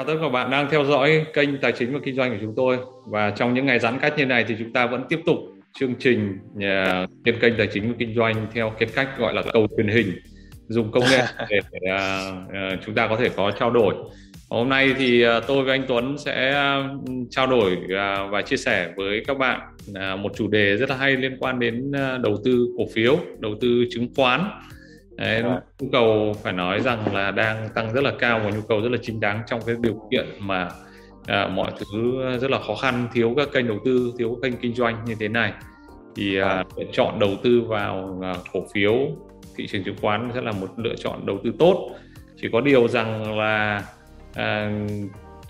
chào tất cả các bạn đang theo dõi kênh tài chính và kinh doanh của chúng tôi. Và trong những ngày giãn cách như này thì chúng ta vẫn tiếp tục chương trình uh, trên kênh tài chính và kinh doanh theo cái cách gọi là cầu truyền hình dùng công nghệ để uh, uh, chúng ta có thể có trao đổi. Hôm nay thì tôi với anh Tuấn sẽ trao đổi và chia sẻ với các bạn một chủ đề rất là hay liên quan đến đầu tư cổ phiếu đầu tư chứng khoán Đấy, dạ. nhu cầu phải nói rằng là đang tăng rất là cao và nhu cầu rất là chính đáng trong cái điều kiện mà à, mọi thứ rất là khó khăn thiếu các kênh đầu tư thiếu các kênh kinh doanh như thế này thì à, dạ. chọn đầu tư vào à, cổ phiếu thị trường chứng khoán sẽ là một lựa chọn đầu tư tốt chỉ có điều rằng là à,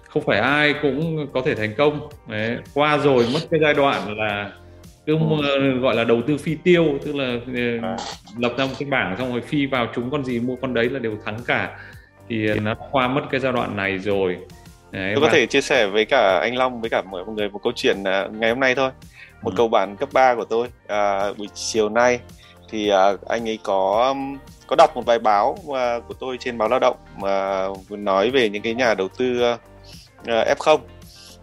không phải ai cũng có thể thành công Đấy, qua rồi mất cái giai đoạn là cứ ừ. gọi là đầu tư phi tiêu tức là à. lập ra một cái bảng xong rồi phi vào chúng con gì mua con đấy là đều thắng cả thì nó qua mất cái giai đoạn này rồi đấy, tôi và... có thể chia sẻ với cả anh Long với cả mọi người một câu chuyện à, ngày hôm nay thôi một ừ. câu bạn cấp 3 của tôi à, buổi chiều nay thì à, anh ấy có có đọc một bài báo à, của tôi trên báo lao động mà nói về những cái nhà đầu tư à, F0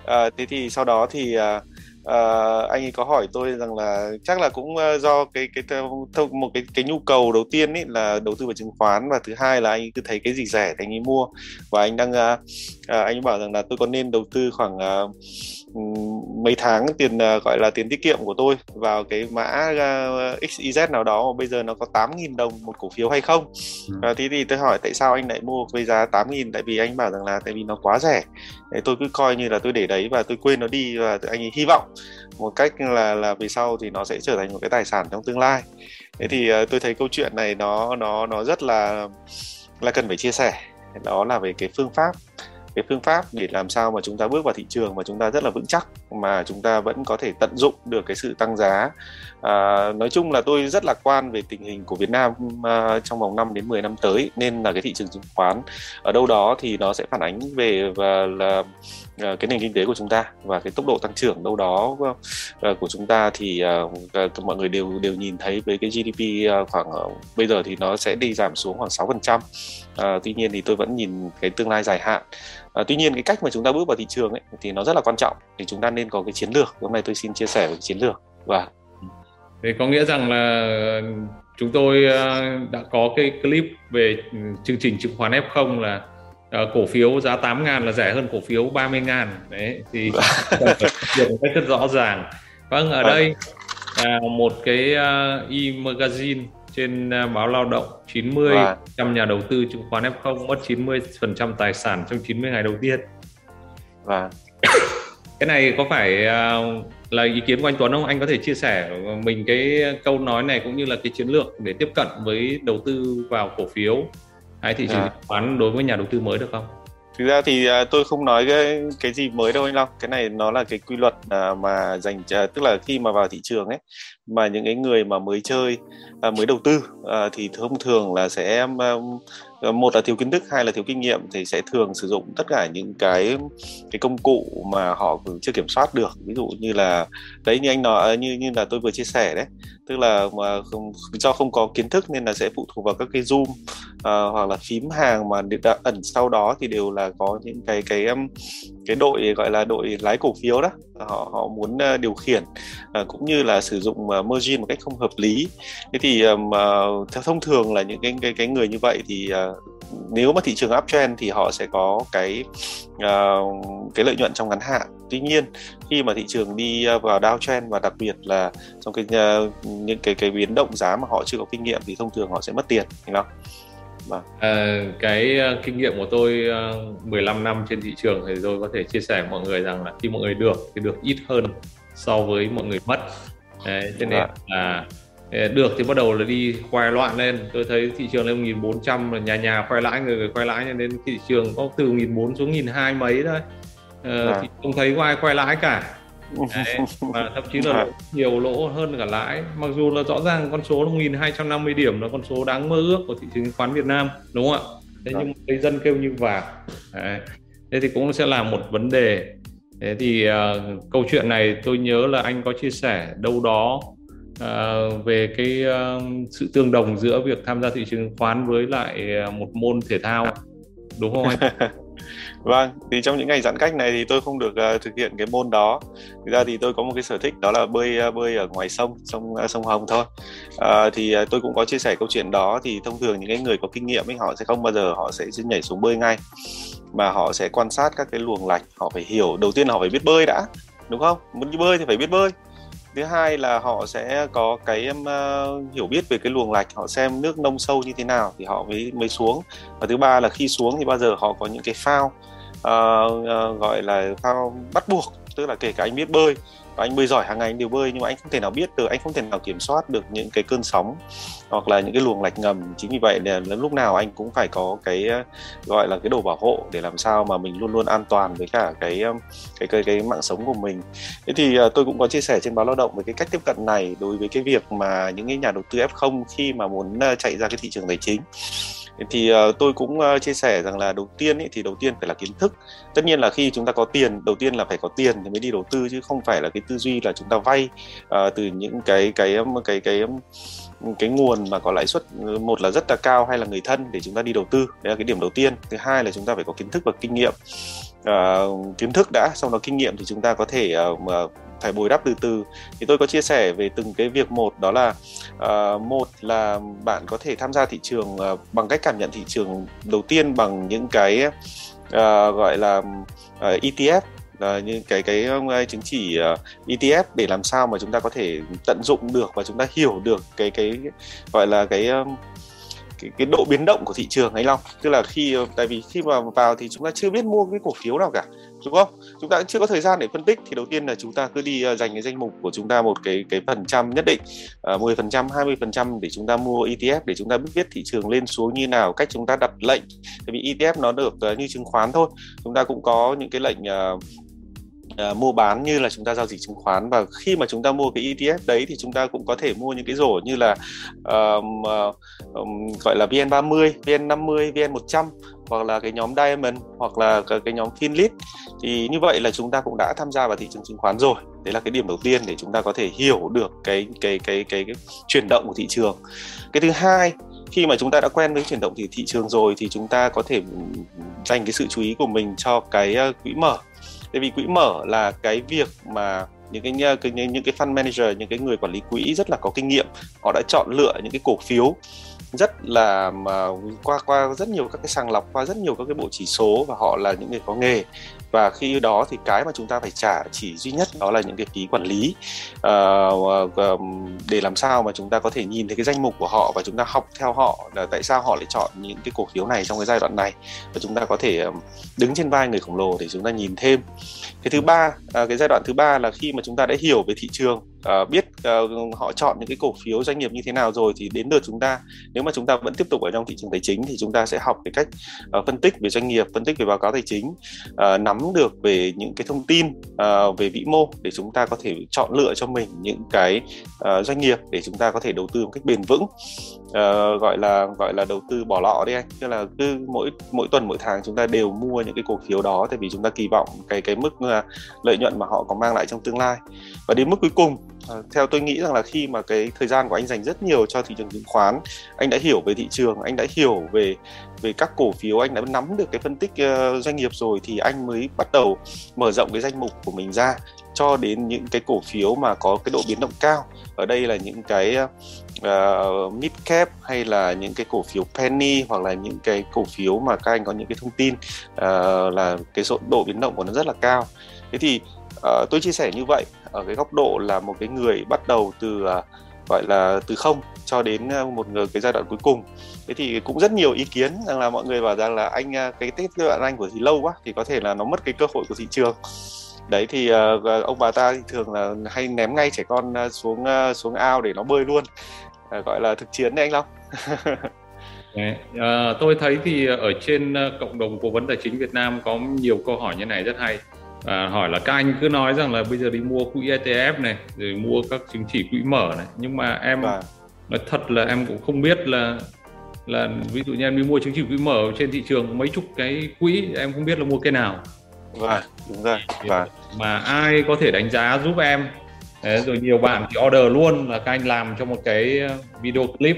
à, thế thì sau đó thì à, uh, anh ấy có hỏi tôi rằng là chắc là cũng ờ, do cái cái một cái cái nhu cầu đầu tiên ấy là đầu tư vào chứng khoán và thứ hai là anh ấy cứ thấy cái gì rẻ thì anh ấy mua. Và anh đang uh, uh, anh ấy bảo rằng là tôi có nên đầu tư khoảng uh, mấy tháng tiền uh, gọi là tiền tiết kiệm của tôi vào cái mã uh, XYZ nào đó mà bây giờ nó có 8.000 đồng một cổ phiếu hay không? Ừ. uh, thế thì tôi hỏi tại sao anh lại mua với giá 8.000 tại vì anh bảo rằng là tại vì nó quá rẻ. Đấy, tôi cứ coi như là tôi để đấy và tôi quên nó đi và anh ấy hy vọng một cách là là về sau thì nó sẽ trở thành một cái tài sản trong tương lai. Thế thì tôi thấy câu chuyện này nó nó nó rất là là cần phải chia sẻ. Đó là về cái phương pháp cái phương pháp để làm sao mà chúng ta bước vào thị trường mà chúng ta rất là vững chắc mà chúng ta vẫn có thể tận dụng được cái sự tăng giá à, nói chung là tôi rất lạc quan về tình hình của Việt Nam à, trong vòng 5 đến 10 năm tới nên là cái thị trường chứng khoán ở đâu đó thì nó sẽ phản ánh về và là à, cái nền kinh tế của chúng ta và cái tốc độ tăng trưởng đâu đó à, của chúng ta thì à, mọi người đều đều nhìn thấy với cái GDP khoảng bây giờ thì nó sẽ đi giảm xuống khoảng 6%. Uh, tuy nhiên thì tôi vẫn nhìn cái tương lai dài hạn. À, tuy nhiên cái cách mà chúng ta bước vào thị trường ấy thì nó rất là quan trọng thì chúng ta nên có cái chiến lược. Hôm nay tôi xin chia sẻ về chiến lược. Và thì có nghĩa rằng là chúng tôi ờ, đã có cái clip về chương trình chứng khoán F0 là cổ phiếu giá 8 ngàn là rẻ hơn cổ phiếu 30 ngàn. Đấy thì một cách rất rõ ràng. Vâng ở vâng. đây à, một cái uh, e-magazine trên à, báo lao động 90 vâng. trăm nhà đầu tư chứng khoán F0 mất 90 phần trăm tài sản trong 90 ngày đầu tiên. Vâng. cái này có phải uh, là ý kiến của anh Tuấn không? Anh có thể chia sẻ mình cái câu nói này cũng như là cái chiến lược để tiếp cận với đầu tư vào cổ phiếu hay thị trường à. chứng khoán đối với nhà đầu tư mới được không? thực ra thì uh, tôi không nói cái cái gì mới đâu anh Long cái này nó là cái quy luật mà dành tức là khi mà vào thị trường ấy mà những cái người mà mới chơi à, mới đầu tư à, thì thông thường là sẽ um, à, một là thiếu kiến thức hai là thiếu kinh nghiệm thì sẽ thường sử dụng tất cả những cái cái công cụ mà họ chưa kiểm soát được. Ví dụ như là đấy như anh nói à, như như là tôi vừa chia sẻ đấy. Tức là mà không, do không có kiến thức nên là sẽ phụ thuộc vào các cái zoom à, hoặc là phím hàng mà đã ẩn sau đó thì đều là có những cái cái um, cái đội gọi là đội lái cổ phiếu đó họ họ muốn ờ, điều khiển ờ, cũng như là sử dụng ờ, margin một cách không hợp lý thế thì theo thông thường là những cái cái cái người như vậy thì nếu mà thị trường uptrend thì họ sẽ có cái uh, cái lợi nhuận trong ngắn hạn tuy nhiên khi mà thị trường đi vào downtrend và đặc biệt là trong cái uh, những cái cái biến động giá mà họ chưa có kinh nghiệm thì thông thường họ sẽ mất tiền đúng không? Vâng. À, cái uh, kinh nghiệm của tôi uh, 15 năm trên thị trường thì tôi có thể chia sẻ với mọi người rằng là khi mọi người được thì được ít hơn so với mọi người mất. Đấy, cho nên vâng. là được thì bắt đầu là đi khoe loạn lên tôi thấy thị trường lên 1400 là nhà nhà khoe lãi người người khoe lãi cho nên thị trường có từ 1400 xuống 1200 mấy thôi ờ, à. thì không thấy có ai khoe lãi cả Đấy, và thậm chí là lỗ, nhiều lỗ hơn cả lãi. Mặc dù là rõ ràng con số 1250 điểm là con số đáng mơ ước của thị trường chứng khoán Việt Nam đúng không ạ? Thế nhưng người dân kêu như vàng Đấy. thế thì cũng sẽ là một vấn đề. Thế thì uh, câu chuyện này tôi nhớ là anh có chia sẻ đâu đó uh, về cái uh, sự tương đồng giữa việc tham gia thị trường chứng khoán với lại uh, một môn thể thao. Đúng không anh? Vâng, thì trong những ngày giãn cách này thì tôi không được uh, thực hiện cái môn đó. Thực ra thì tôi có một cái sở thích đó là bơi uh, bơi ở ngoài sông, sông uh, sông Hồng thôi. Uh, thì uh, tôi cũng có chia sẻ câu chuyện đó thì thông thường những cái người có kinh nghiệm ấy họ sẽ không bao giờ họ sẽ nhảy xuống bơi ngay mà họ sẽ quan sát các cái luồng lạch, họ phải hiểu đầu tiên họ phải biết bơi đã, đúng không? Muốn đi bơi thì phải biết bơi thứ hai là họ sẽ có cái uh, hiểu biết về cái luồng lạch họ xem nước nông sâu như thế nào thì họ mới mới xuống. Và thứ ba là khi xuống thì bao giờ họ có những cái phao uh, uh, gọi là phao bắt buộc tức là kể cả anh biết bơi và anh bơi giỏi hàng ngày anh đều bơi nhưng mà anh không thể nào biết được anh không thể nào kiểm soát được những cái cơn sóng hoặc là những cái luồng lạch ngầm. Chính vì vậy là lúc nào anh cũng phải có cái ờ, gọi là cái đồ bảo hộ để làm sao mà mình luôn luôn an toàn với cả cái ờ, cái cái, cái mạng sống của mình. Thế thì ờ, tôi cũng có chia sẻ trên báo lao động về cái cách tiếp cận này đối với cái việc mà những cái nhà đầu tư F0 khi mà muốn chạy ra cái thị trường tài chính thì uh, tôi cũng uh, chia sẻ rằng là đầu tiên ý, thì đầu tiên phải là kiến thức. Tất nhiên là khi chúng ta có tiền đầu tiên là phải có tiền thì mới đi đầu tư chứ không phải là cái tư duy là chúng ta vay uh, từ những cái cái cái cái cái cái nguồn mà có lãi suất ừ, một là rất là cao hay là người thân để chúng ta đi đầu tư. Đấy là cái điểm đầu tiên. Thứ hai là chúng ta phải có kiến thức và kinh nghiệm. Uh, kiến thức đã xong đó kinh nghiệm thì chúng ta có thể uh, phải bồi đắp từ từ. Thì tôi có chia sẻ về từng cái việc một đó là uh, một là bạn có thể tham gia thị trường uh, bằng cách cảm nhận thị trường đầu tiên bằng những cái uh, gọi là uh, ETF là như cái cái chứng chỉ uh, ETF để làm sao mà chúng ta có thể tận dụng được và chúng ta hiểu được cái cái gọi là cái cái, cái độ biến động của thị trường ấy Long. Tức là khi tại vì khi mà vào thì chúng ta chưa biết mua cái cổ phiếu nào cả đúng không? Chúng ta chưa có thời gian để phân tích thì đầu tiên là chúng ta cứ đi ờ, dành cái danh mục của chúng ta một cái cái phần trăm nhất định ờ, mười phần trăm hai mươi phần trăm để chúng ta mua ETF để chúng ta biết biết thị trường lên xuống như nào cách chúng ta đặt lệnh. Tại vì ETF nó được ờ, như chứng khoán thôi. Chúng ta cũng có những cái lệnh uh, uh, mua bán như là chúng ta giao dịch chứng khoán. Và khi mà chúng ta mua cái ETF đấy thì chúng ta cũng có thể mua những cái rổ như là um, um, gọi là VN30, VN50, VN100 hoặc là cái nhóm Diamond hoặc là cái nhóm Finlit thì như vậy là chúng ta cũng đã tham gia vào thị trường chứng khoán rồi. Đấy là cái điểm đầu tiên để chúng ta có thể hiểu được cái cái cái cái, cái chuyển động của thị trường. Cái thứ hai khi mà chúng ta đã quen với chuyển động thì thị trường rồi thì chúng ta có thể dành cái sự chú ý của mình cho cái ờ, quỹ mở tại vì quỹ mở là cái việc mà những cái, cái những cái fund manager những cái người quản lý quỹ rất là có kinh nghiệm. Họ đã chọn lựa những cái cổ phiếu rất là mà qua qua rất nhiều các cái sàng lọc qua rất nhiều các cái bộ chỉ số và họ là những người có nghề. Và khi đó thì cái mà chúng ta phải trả chỉ duy nhất đó là những cái phí quản lý. Uh, để làm sao mà chúng ta có thể nhìn thấy cái danh mục của họ và chúng ta học theo họ là tại sao họ lại chọn những cái cổ phiếu này trong cái giai đoạn này. Và chúng ta có thể đứng trên vai người khổng lồ để chúng ta nhìn thêm. Cái thứ ba uh, cái giai đoạn thứ ba là khi mà chúng ta đã hiểu về thị trường uh, biết uh, họ chọn những cái cổ phiếu doanh nghiệp như thế nào rồi thì đến lượt chúng ta. Nếu mà chúng ta vẫn tiếp tục ở trong thị trường tài chính thì chúng ta sẽ học cái cách uh, phân tích về doanh nghiệp phân tích về báo cáo tài chính uh, nắm được về những cái thông tin uh, về vĩ mô để chúng ta có thể chọn lựa cho mình những cái uh, doanh nghiệp để chúng ta có thể đầu tư một cách bền vững uh, gọi là gọi là đầu tư bỏ lọ đi anh. Tức là cứ mỗi mỗi tuần mỗi tháng chúng ta đều mua những cái cổ phiếu đó tại vì chúng ta kỳ vọng cái cái mức uh, lợi nhuận mà họ có mang lại trong tương lai. Và đến mức cuối cùng uh, theo tôi nghĩ rằng là khi mà cái thời gian của anh dành rất nhiều cho thị trường chứng khoán anh đã hiểu về thị trường anh đã hiểu về về các cổ phiếu anh đã nắm được cái phân tích uh, doanh nghiệp rồi thì anh mới bắt đầu mở rộng cái danh mục của mình ra cho đến những cái cổ phiếu mà có cái độ biến động cao. Ở đây là những cái Ờ, uh, midcap hay là những cái cổ phiếu penny hoặc là những cái cổ phiếu mà các anh có những cái thông tin uh, là cái số độ biến động của nó rất là cao. Thế thì uh, tôi chia sẻ như vậy ở cái góc độ là một cái người bắt đầu từ uh, gọi là từ không cho đến một người cái giai đoạn cuối cùng. Thế thì cũng rất nhiều ý kiến rằng là mọi người bảo rằng là anh cái tết giai đoạn anh của thì lâu quá thì có thể là nó mất cái cơ hội của thị trường. Đấy thì uh, ông bà ta thì thường là hay ném ngay trẻ con xuống uh, xuống ao để nó bơi luôn gọi là thực chiến đấy anh Long. Đấy, à, tôi thấy thì ở trên cộng đồng cố vấn tài chính Việt Nam có nhiều câu hỏi như này rất hay. À, hỏi là các anh cứ nói rằng là bây giờ đi mua quỹ ETF này rồi mua các chứng chỉ quỹ mở này nhưng mà em à. nói thật là em cũng không biết là là ví dụ như em đi mua chứng chỉ quỹ mở trên thị trường mấy chục cái quỹ em không biết là mua cái nào. Vâng đúng rồi vâng. mà ai có thể đánh giá giúp em Đấy, rồi nhiều bạn thì order luôn là các anh làm cho một cái ờ, video clip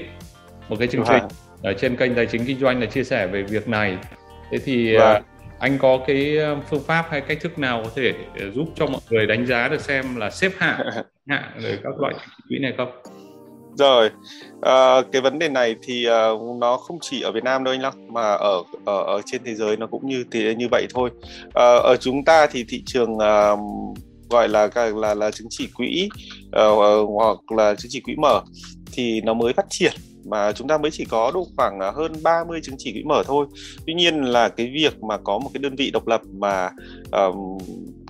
một cái chương trình vâng. ở trên kênh tài chính kinh doanh là chia sẻ về việc này thế thì ờ, vâng. anh có cái phương pháp hay cách thức nào có thể giúp cho mọi người đánh giá được xem là xếp hạng hạng rồi các loại quỹ này không rồi à, cái vấn đề này thì uh, nó không chỉ ở Việt Nam đâu anh Long mà ở ở, ở trên thế giới nó cũng như thì như vậy thôi à, ở chúng ta thì thị trường uh, gọi là là là chứng chỉ quỹ uh, hoặc là chứng chỉ quỹ mở thì nó mới phát triển mà chúng ta mới chỉ có độ khoảng à, hơn 30 chứng chỉ quỹ mở thôi. Tuy nhiên là cái việc mà có một cái đơn vị độc lập mà um,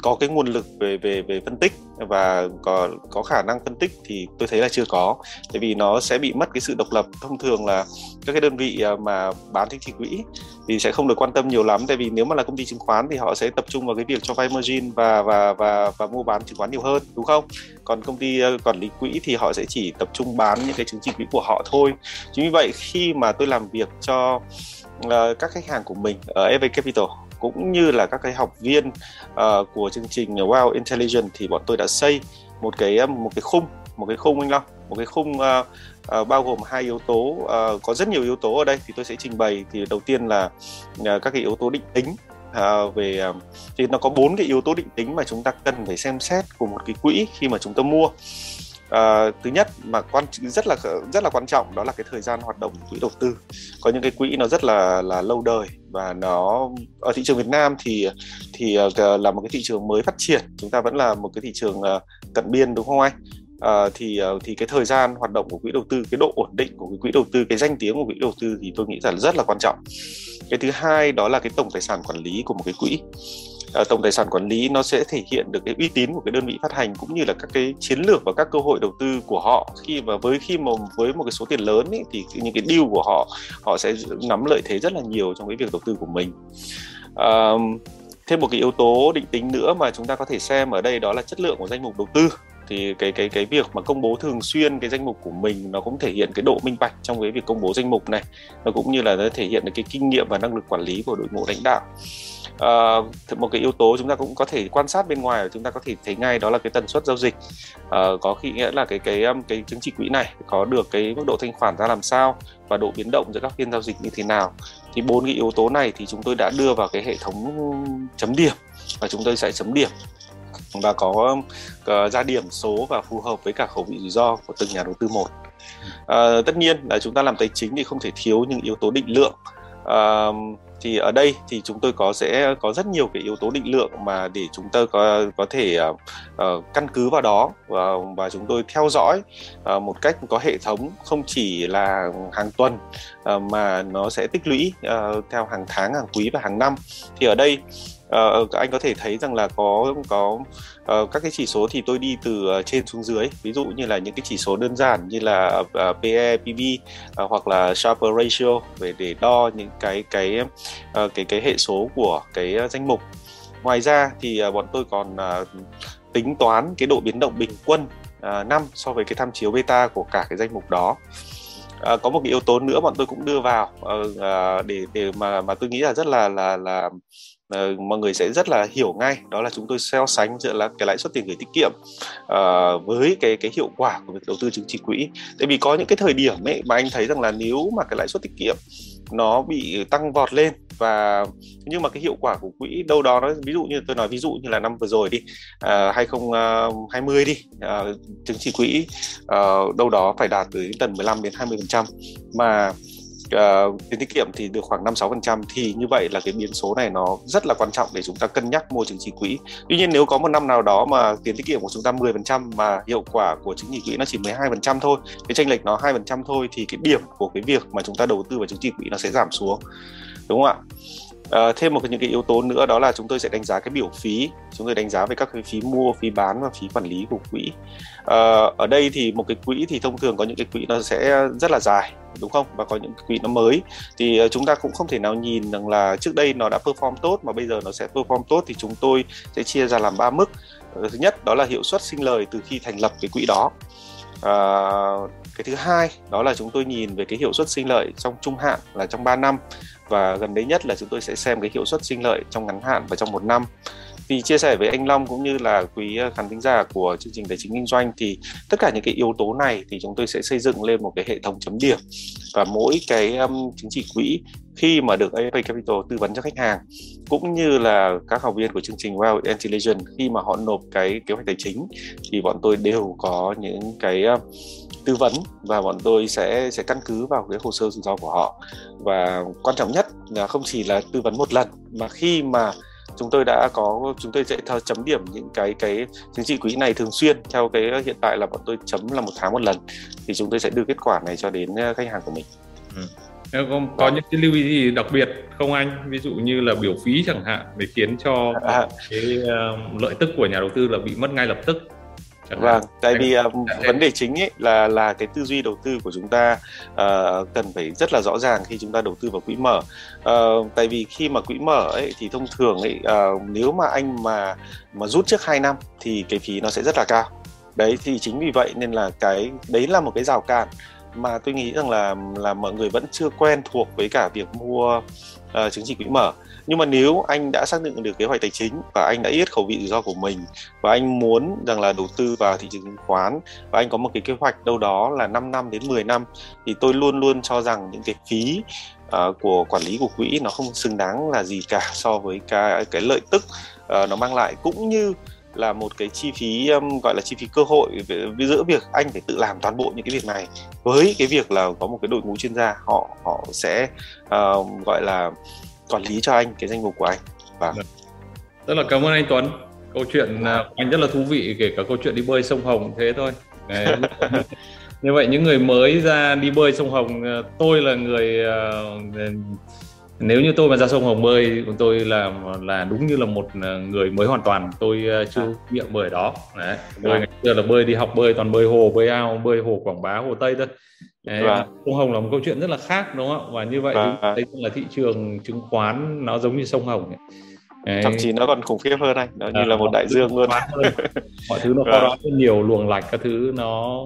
có cái nguồn lực về về về phân tích và có có khả năng phân tích thì tôi thấy là chưa có. Tại vì nó sẽ bị mất cái sự độc lập. Thông thường là các cái đơn vị à, mà bán chứng chỉ quỹ thì sẽ không được quan tâm nhiều lắm. Tại vì nếu mà là công ty chứng khoán thì họ sẽ tập trung vào cái việc cho vay margin và và và và mua bán chứng khoán nhiều hơn đúng không? Còn công ty à, quản lý quỹ thì họ sẽ chỉ tập trung bán những cái chứng chỉ quỹ của họ thôi. Chính vì vậy khi mà tôi làm việc cho uh, các khách hàng của mình ở FA Capital cũng như là các cái học viên uh, của chương trình Wow Intelligent thì bọn tôi đã xây một cái một cái khung một cái khung anh Long một cái khung uh, uh, bao gồm hai yếu tố uh, có rất nhiều yếu tố ở đây thì tôi sẽ trình bày. Thì đầu tiên là uh, các cái yếu tố định tính uh, về uh, thì nó có bốn cái yếu tố định tính mà chúng ta cần phải xem xét của một cái quỹ khi mà chúng ta mua. Ờ, thứ nhất mà quan rất là rất là quan trọng đó là cái thời gian hoạt động của quỹ đầu tư. Có những cái quỹ nó rất là là lâu đời và nó ở thị trường Việt Nam thì thì ờ, là một cái thị trường mới phát triển. Chúng ta vẫn là một cái thị trường ờ, cận biên đúng không anh? À, thì thì cái thời gian hoạt động của quỹ đầu tư cái độ ổn định của cái quỹ đầu tư cái danh tiếng của quỹ đầu tư thì tôi nghĩ là rất là quan trọng. Cái thứ hai đó là cái tổng tài sản quản lý của một cái quỹ uh, tổng tài sản quản lý nó sẽ thể hiện được cái uy tín của cái đơn vị phát hành cũng như là các cái chiến lược và các cơ hội đầu tư của họ. Khi mà với khi mà với một cái số tiền lớn ấy, thì những cái deal của họ họ sẽ nắm lợi thế rất là nhiều trong cái việc đầu tư của mình. Uh, thêm một cái yếu tố định tính nữa mà chúng ta có thể xem ở đây đó là chất lượng của danh mục đầu tư. Thì cái cái cái việc mà công bố thường xuyên cái danh mục của mình nó cũng thể hiện cái độ minh bạch trong cái việc công bố danh mục này. Nó cũng như là nó thể hiện được cái kinh nghiệm và năng lực quản lý của đội ngũ lãnh đạo uh, một cái yếu tố chúng ta cũng có thể quan sát bên ngoài chúng ta có thể thấy ngay đó là cái tần suất giao dịch uh, có khi nghĩa là cái cái um, cái chứng chỉ quỹ này có được cái mức độ thanh khoản ra làm sao và độ biến động giữa các phiên giao dịch như thế nào thì bốn cái yếu tố này thì chúng tôi đã đưa vào cái hệ thống chấm điểm và chúng tôi sẽ chấm điểm và có uh, ra điểm số và phù hợp với cả khẩu vị rủi ro của từng nhà đầu tư một. Uh, tất nhiên là chúng ta làm tài chính thì không thể thiếu những yếu tố định lượng. Uh, thì ở đây thì chúng tôi có sẽ có rất nhiều cái yếu tố định lượng mà để chúng tôi có có thể uh, uh, căn cứ vào đó và, và chúng tôi theo dõi uh, một cách có hệ thống không chỉ là hàng tuần uh, mà nó sẽ tích lũy uh, theo hàng tháng hàng quý và hàng năm. Thì ở đây uh, anh có thể thấy rằng là có có uh, các cái chỉ số thì tôi đi từ uh, trên xuống dưới. Ví dụ như là những cái chỉ số đơn giản như là uh, PE, PB uh, hoặc là sharpe ratio về để đo những cái cái uh, cái cái hệ số của cái danh mục. Ngoài ra thì uh, bọn tôi còn uh, tính toán cái độ biến động bình quân uh, năm so với cái tham chiếu beta của cả cái danh mục đó. À, có một cái yếu tố nữa bọn tôi cũng đưa vào à, để để mà mà tôi nghĩ là rất là là là uh, mọi người sẽ rất là hiểu ngay. Đó là chúng tôi so sánh giữa là cái lãi suất tiền gửi tiết kiệm uh, với cái cái hiệu quả của việc đầu tư chứng chỉ quỹ. Tại vì có những cái thời điểm ấy mà anh thấy rằng là nếu mà cái lãi suất tiết kiệm nó bị tăng vọt lên và nhưng mà cái hiệu quả của quỹ đâu đó nó ví dụ như tôi nói ví dụ như là năm vừa rồi đi ờ, uh, 2020 đi uh, chứng chỉ quỹ uh, đâu đó phải đạt tới tầm 15 đến 20 phần trăm. Mà uh, tiền tiết kiệm thì được khoảng 5 6% thì như vậy là cái biến số này nó rất là quan trọng để chúng ta cân nhắc mua chứng chỉ quỹ. Tuy nhiên nếu có một năm nào đó mà tiền tiết kiệm của chúng ta 10% mà hiệu quả của chứng chỉ quỹ nó chỉ 12% thôi, cái chênh lệch nó 2% thôi thì cái điểm của cái việc mà chúng ta đầu tư vào chứng chỉ quỹ nó sẽ giảm xuống. Đúng không ạ? À, thêm một những cái yếu tố nữa đó là chúng tôi sẽ đánh giá cái biểu phí. Chúng tôi đánh giá về các cái phí mua phí bán và phí quản lý của quỹ. À, ở đây thì một cái quỹ thì thông thường có những cái quỹ nó sẽ rất là dài đúng không? Và có những quỹ nó mới. Thì ờ, chúng ta cũng không thể nào nhìn rằng là trước đây nó đã perform tốt mà bây giờ nó sẽ perform tốt thì chúng tôi sẽ chia ra làm ba mức. Thứ nhất đó là hiệu suất sinh lời từ khi thành lập cái quỹ đó. À, cái thứ hai đó là chúng tôi nhìn về cái hiệu suất sinh lợi trong trung hạn là trong 3 năm. Và gần đây nhất là chúng tôi sẽ xem cái hiệu suất sinh lợi trong ngắn hạn và trong một năm thì chia sẻ với anh Long cũng như là quý ờ, khán thính giả của chương trình tài chính kinh doanh thì tất cả những cái yếu tố này thì chúng tôi sẽ xây dựng lên một cái hệ thống chấm điểm. Và mỗi cái um, chứng chỉ quỹ khi mà được AFA Capital tư vấn cho khách hàng cũng như là các học viên của chương trình Wealth Intelligence khi mà họ nộp cái kế hoạch tài chính thì bọn tôi đều có những cái uh, tư vấn và bọn tôi sẽ sẽ căn cứ vào cái hồ sơ rủi ro của họ. Và quan trọng nhất là không chỉ là tư vấn một lần mà khi mà chúng tôi đã có chúng tôi sẽ chấm điểm những cái cái chứng chỉ quỹ này thường xuyên theo cái hiện tại là bọn tôi chấm là một tháng một lần thì chúng tôi sẽ đưa kết quả này cho đến ờ, khách hàng của mình. Ừ. Có, có những cái lưu ý gì đặc biệt không anh? Ví dụ như là biểu phí chẳng hạn để khiến cho à. cái uh, lợi tức của nhà đầu tư là bị mất ngay lập tức vâng tại vì uh, vấn đề chính ấy là là cái tư duy đầu tư của chúng ta uh, cần phải rất là rõ ràng khi chúng ta đầu tư vào quỹ mở. Uh, tại vì khi mà quỹ mở ấy thì thông thường ấy uh, nếu mà anh mà mà rút trước 2 năm thì cái phí nó sẽ rất là cao. Đấy thì chính vì vậy nên là cái đấy là một cái rào cản mà tôi nghĩ rằng là là mọi người vẫn chưa quen thuộc với cả việc mua uh, chứng chỉ quỹ mở nhưng mà nếu anh đã xác định được kế hoạch tài chính và anh đã biết khẩu vị rủi ro của mình và anh muốn rằng là đầu tư vào thị trường chứng khoán và anh có một cái kế hoạch đâu đó là 5 năm đến 10 năm thì tôi luôn luôn cho rằng những cái phí uh, của quản lý của quỹ nó không xứng đáng là gì cả so với cái cái lợi tức uh, nó mang lại. Cũng như là một cái chi phí um, gọi là chi phí cơ hội giữa việc anh phải tự làm toàn bộ những cái việc này. Với cái việc là có một cái đội ngũ chuyên gia họ họ sẽ uh, gọi là quản lý cho anh cái danh mục của anh. Và vâng. rất là cảm ơn anh Tuấn. Câu chuyện à, của anh rất là thú vị kể cả câu chuyện đi bơi sông Hồng thế thôi. Như vậy những người mới ra đi bơi sông Hồng à, tôi là người à, nếu như tôi mà ra sông Hồng bơi tôi là là đúng như là một người mới hoàn toàn. Tôi chưa à. nghiệm bơi đó. Đấy. Bơi ngày xưa là bơi đi học bơi toàn bơi hồ bơi ao bơi hồ Quảng Bá hồ Tây thôi Đấy, vâng. sông Hồng là một câu chuyện rất là khác đúng không và như vậy vâng. đấy là thị trường chứng khoán nó giống như sông Hồng Đấy. thậm chí nó còn khủng khiếp hơn anh nó à, như là một đại dương luôn mọi thứ nó có rất nhiều luồng lạch các thứ nó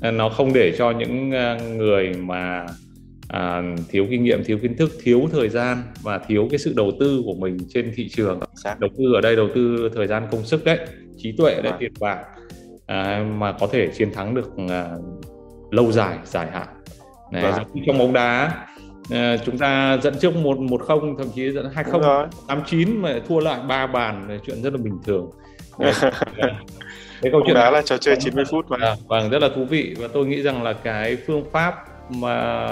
nó không để cho những à, người mà à, thiếu kinh nghiệm thiếu kiến thức thiếu thời gian và thiếu cái sự đầu tư của mình trên thị trường đầu tư ở đây đầu tư thời gian công sức đấy trí tuệ đấy vâng. tiền bạc à, mà có thể chiến thắng được à, lâu dài dài hạn này vâng. giống trong bóng đá à, chúng ta dẫn trước một một không thậm chí dẫn hai không tám chín mà thua lại ba bàn là chuyện rất là bình thường cái câu chuyện đó là trò chơi 90 phút mà à, vâng rất là thú vị và tôi nghĩ rằng là cái phương pháp mà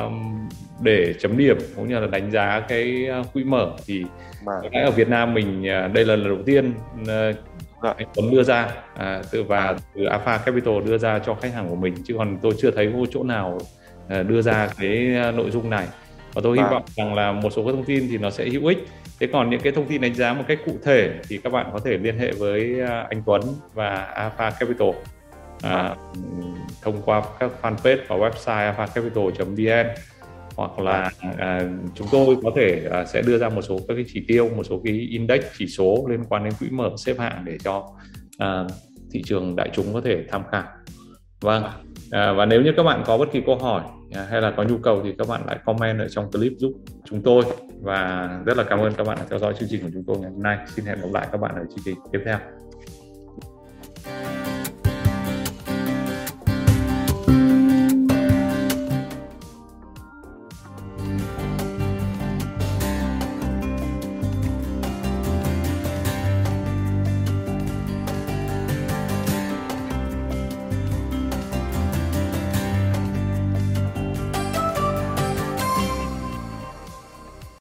để chấm điểm cũng như là đánh giá cái à, quỹ mở thì mà. ở Việt Nam mình à, đây là lần đầu tiên Dạ. anh Tuấn đưa ra à, từ và từ Alpha Capital đưa ra cho khách hàng của mình chứ còn tôi chưa thấy có chỗ nào à, đưa ra cái à, nội dung này và tôi hy dạ. vọng rằng là một số các thông tin thì nó sẽ hữu ích thế còn những cái thông tin đánh giá một cách cụ thể thì các bạn có thể liên hệ với à, anh Tuấn và Alpha Capital à, thông qua các fanpage và website alphacapital.vn hoặc là à, chúng tôi có thể à, sẽ đưa ra một số các cái chỉ tiêu một số cái index chỉ số liên quan đến quỹ mở xếp hạng để cho à, thị trường đại chúng có thể tham khảo. Vâng à, và nếu như các bạn có bất kỳ câu hỏi à, hay là có nhu cầu thì các bạn lại comment ở trong clip giúp chúng tôi. Và rất là cảm ơn các bạn đã theo dõi chương trình của chúng tôi ngày hôm nay. Xin hẹn gặp lại các bạn ở chương trình tiếp theo